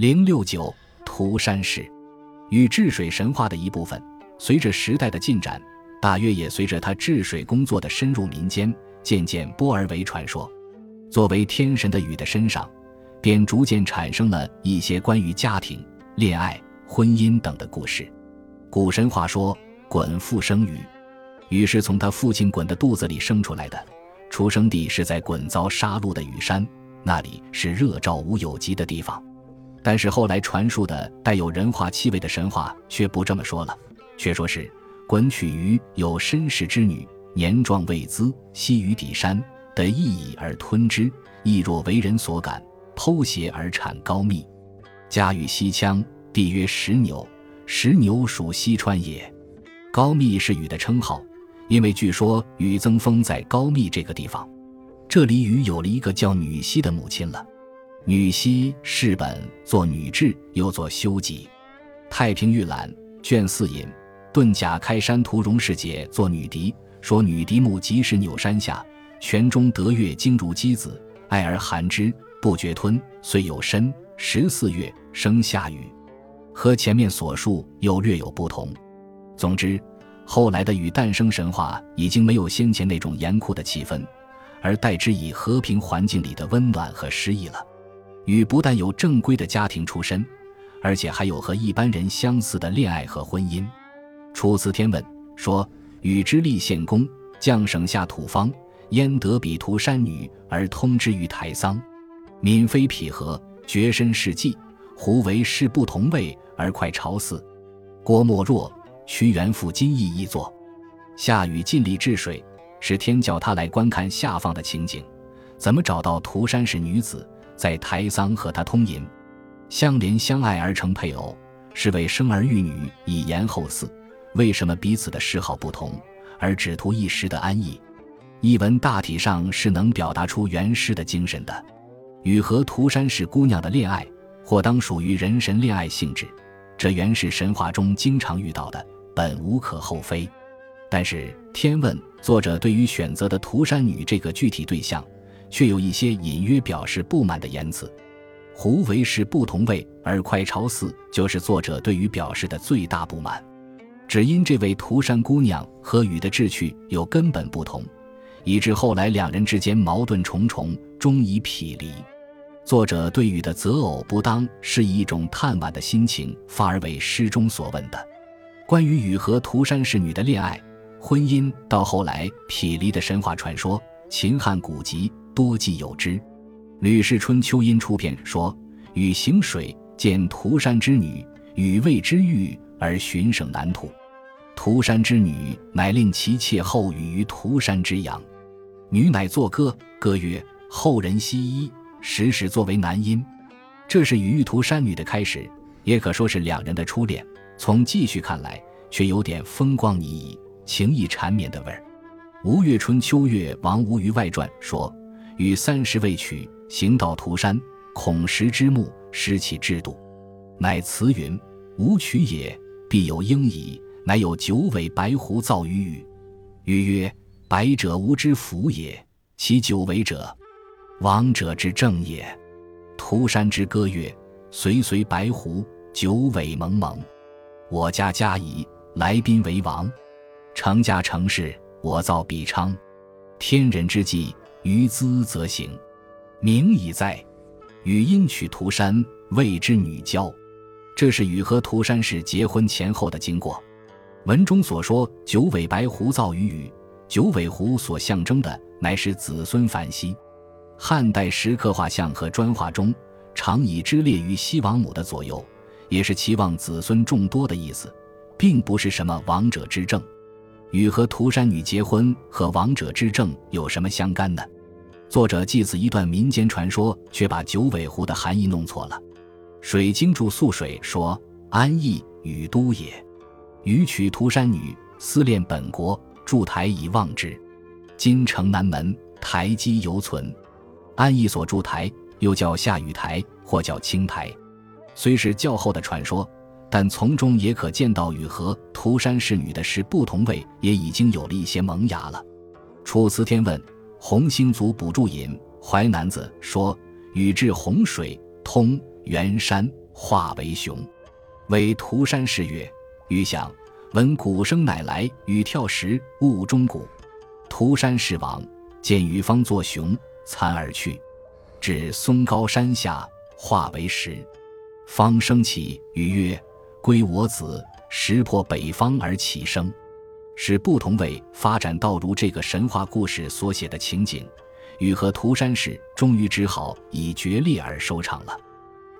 零六九涂山氏，与治水神话的一部分。随着时代的进展，大约也随着他治水工作的深入民间，渐渐播而为传说。作为天神的禹的身上，便逐渐产生了一些关于家庭、恋爱、婚姻等的故事。古神话说，鲧父生禹，禹是从他父亲鲧的肚子里生出来的，出生地是在鲧遭杀戮的禹山，那里是热照无有极的地方。但是后来传述的带有人化气味的神话却不这么说了，却说是鲧娶于有身世之女，年壮未姿，栖于底山，得一以而吞之，亦若为人所感，剖血而产高密。家于西羌，地曰石牛，石牛属西川也。高密是禹的称号，因为据说禹增封在高密这个地方，这里禹有了一个叫女西的母亲了。女西世本作女志，又作修己。太平御览卷四引遁甲开山图荣氏解作女嫡，说女嫡母即是纽山下泉中得月经如鸡子，爱而含之，不觉吞，虽有身，十四月生下雨，和前面所述又略有不同。总之，后来的雨诞生神话已经没有先前那种严酷的气氛，而代之以和平环境里的温暖和诗意了。禹不但有正规的家庭出身，而且还有和一般人相似的恋爱和婚姻。《楚辞天问》说：“禹之立献公，将省下土方，焉得比涂山女而通之于台桑？闵妃匹合，绝身世迹，胡为事不同位而快朝祀？”郭沫若、屈原赋金义一作。夏禹尽力治水，是天叫他来观看下放的情景，怎么找到涂山氏女子？在台桑和他通淫，相怜相爱而成配偶，是为生儿育女以延后嗣。为什么彼此的嗜好不同，而只图一时的安逸？译文大体上是能表达出原诗的精神的。禹和涂山氏姑娘的恋爱，或当属于人神恋爱性质，这原是神话中经常遇到的，本无可厚非。但是《天问》作者对于选择的涂山女这个具体对象。却有一些隐约表示不满的言辞，胡为是不同位而快朝祀，就是作者对于表示的最大不满。只因这位涂山姑娘和禹的志趣有根本不同，以致后来两人之间矛盾重重，终以匹离。作者对禹的择偶不当，是以一种叹惋的心情发而为诗中所问的。关于禹和涂山氏女的恋爱、婚姻，到后来匹离的神话传说，秦汉古籍。多记有之，《吕氏春秋》因出片说：“禹行水，见涂山之女，禹谓之欲而寻省南土。涂山之女，乃令其妾后与于涂山之阳。女乃作歌，歌曰：‘后人惜衣，时时作为男音。’这是禹遇涂山女的开始，也可说是两人的初恋。从继续看来，却有点风光旖旎、情意缠绵的味儿。《吴越春秋越王吴虞外传》说。与三十未娶，行到涂山，孔石之墓，失其制度，乃辞云：“吾娶也，必有应矣。”乃有九尾白狐造于禹。禹曰：“白者吾之福也，其九尾者，王者之正也。”涂山之歌曰：“随随白狐，九尾蒙蒙。我家家矣，来宾为王。成家成事，我造比昌。天人之际。”于兹则行，名已在。与阴娶涂山，谓之女娇。这是禹和涂山氏结婚前后的经过。文中所说九尾白狐造于禹，九尾狐所象征的乃是子孙繁息。汉代石刻画像和砖画中常以之列于西王母的左右，也是期望子孙众多的意思，并不是什么王者之政。与和涂山女结婚和王者之政有什么相干呢？作者记此一段民间传说，却把九尾狐的含义弄错了。水经注宿水说：“安邑禹都也。禹娶涂山女，思恋本国，筑台以望之。今城南门台基犹存。安邑所筑台，又叫下雨台，或叫青台。虽是较后的传说。”但从中也可见到与和涂山氏女的是不同位，也已经有了一些萌芽了。《楚辞天问·洪兴族补注引淮南子》说：“禹治洪水，通元山，化为熊。为涂山氏曰：“禹想闻鼓声乃来，禹跳石误钟鼓。涂山氏亡，见禹方作熊，残而去，至松高山下，化为石。方升起，禹曰：‘归我子，识破北方而起生。’使不同位发展到如这个神话故事所写的情景，与和涂山氏终于只好以决裂而收场了。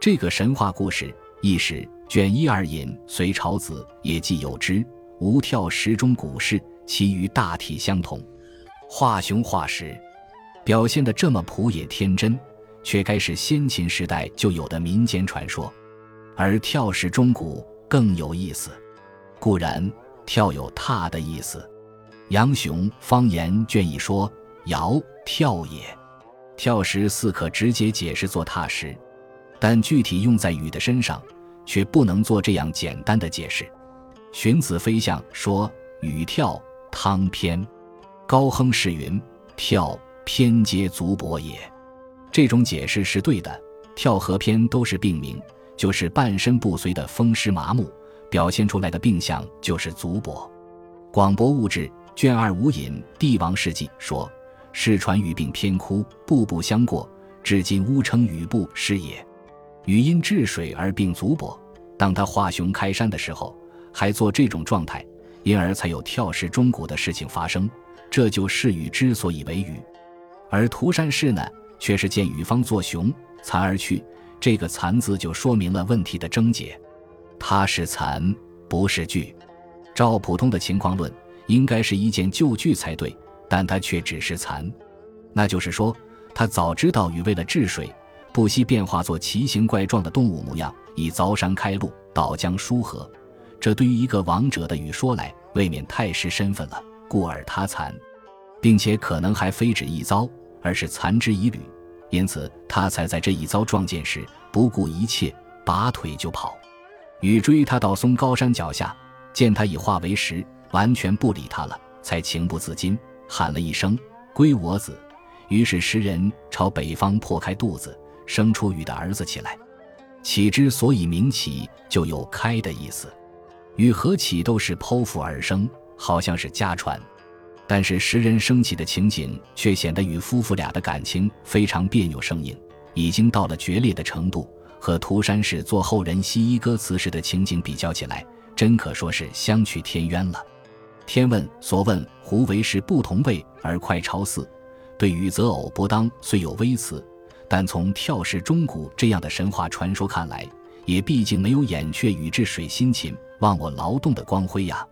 这个神话故事亦是。”卷一二引隋朝子也既有之，无跳石中古事，其余大体相同。画熊画石，表现的这么朴野天真，却该是先秦时代就有的民间传说。而跳石钟鼓更有意思，固然跳有踏的意思，杨雄方言卷一说摇跳也，跳石似可直接解释作踏石，但具体用在禹的身上。却不能做这样简单的解释。荀子飞象说：“禹跳汤偏。”高亨是云：“跳偏皆足跛也。”这种解释是对的。跳和偏都是病名，就是半身不遂的风湿麻木，表现出来的病象就是足跛。广博物志卷二五引帝王事迹说：“世传禹病偏枯，步步相过，至今巫称禹步是也。”禹因治水而病足跛，当他化熊开山的时候，还做这种状态，因而才有跳石钟鼓的事情发生。这就是禹之所以为禹，而涂山氏呢，却是见禹方作熊，残而去。这个“残”字就说明了问题的症结。它是残，不是巨。照普通的情况论，应该是一件旧句才对，但它却只是残，那就是说，他早知道禹为了治水。不惜变化作奇形怪状的动物模样，以凿山开路，导江疏河。这对于一个王者的禹说来，未免太失身份了，故而他残，并且可能还非止一遭，而是残之以履。因此，他才在这一遭撞见时不顾一切，拔腿就跑。禹追他到松高山脚下，见他已化为石，完全不理他了，才情不自禁喊了一声：“归我子。”于是石人朝北方破开肚子。生出禹的儿子起来，启之所以名启，就有开的意思。禹和启都是剖腹而生，好像是家传，但是时人升起的情景却显得与夫妇俩的感情非常别扭生硬，已经到了决裂的程度。和涂山氏做后人西医歌词时的情景比较起来，真可说是相去天渊了。天问所问胡为是不同位而快超似，对于择偶不当，虽有微词。但从跳石钟鼓这样的神话传说看来，也毕竟没有掩却禹治水辛勤忘我劳动的光辉呀。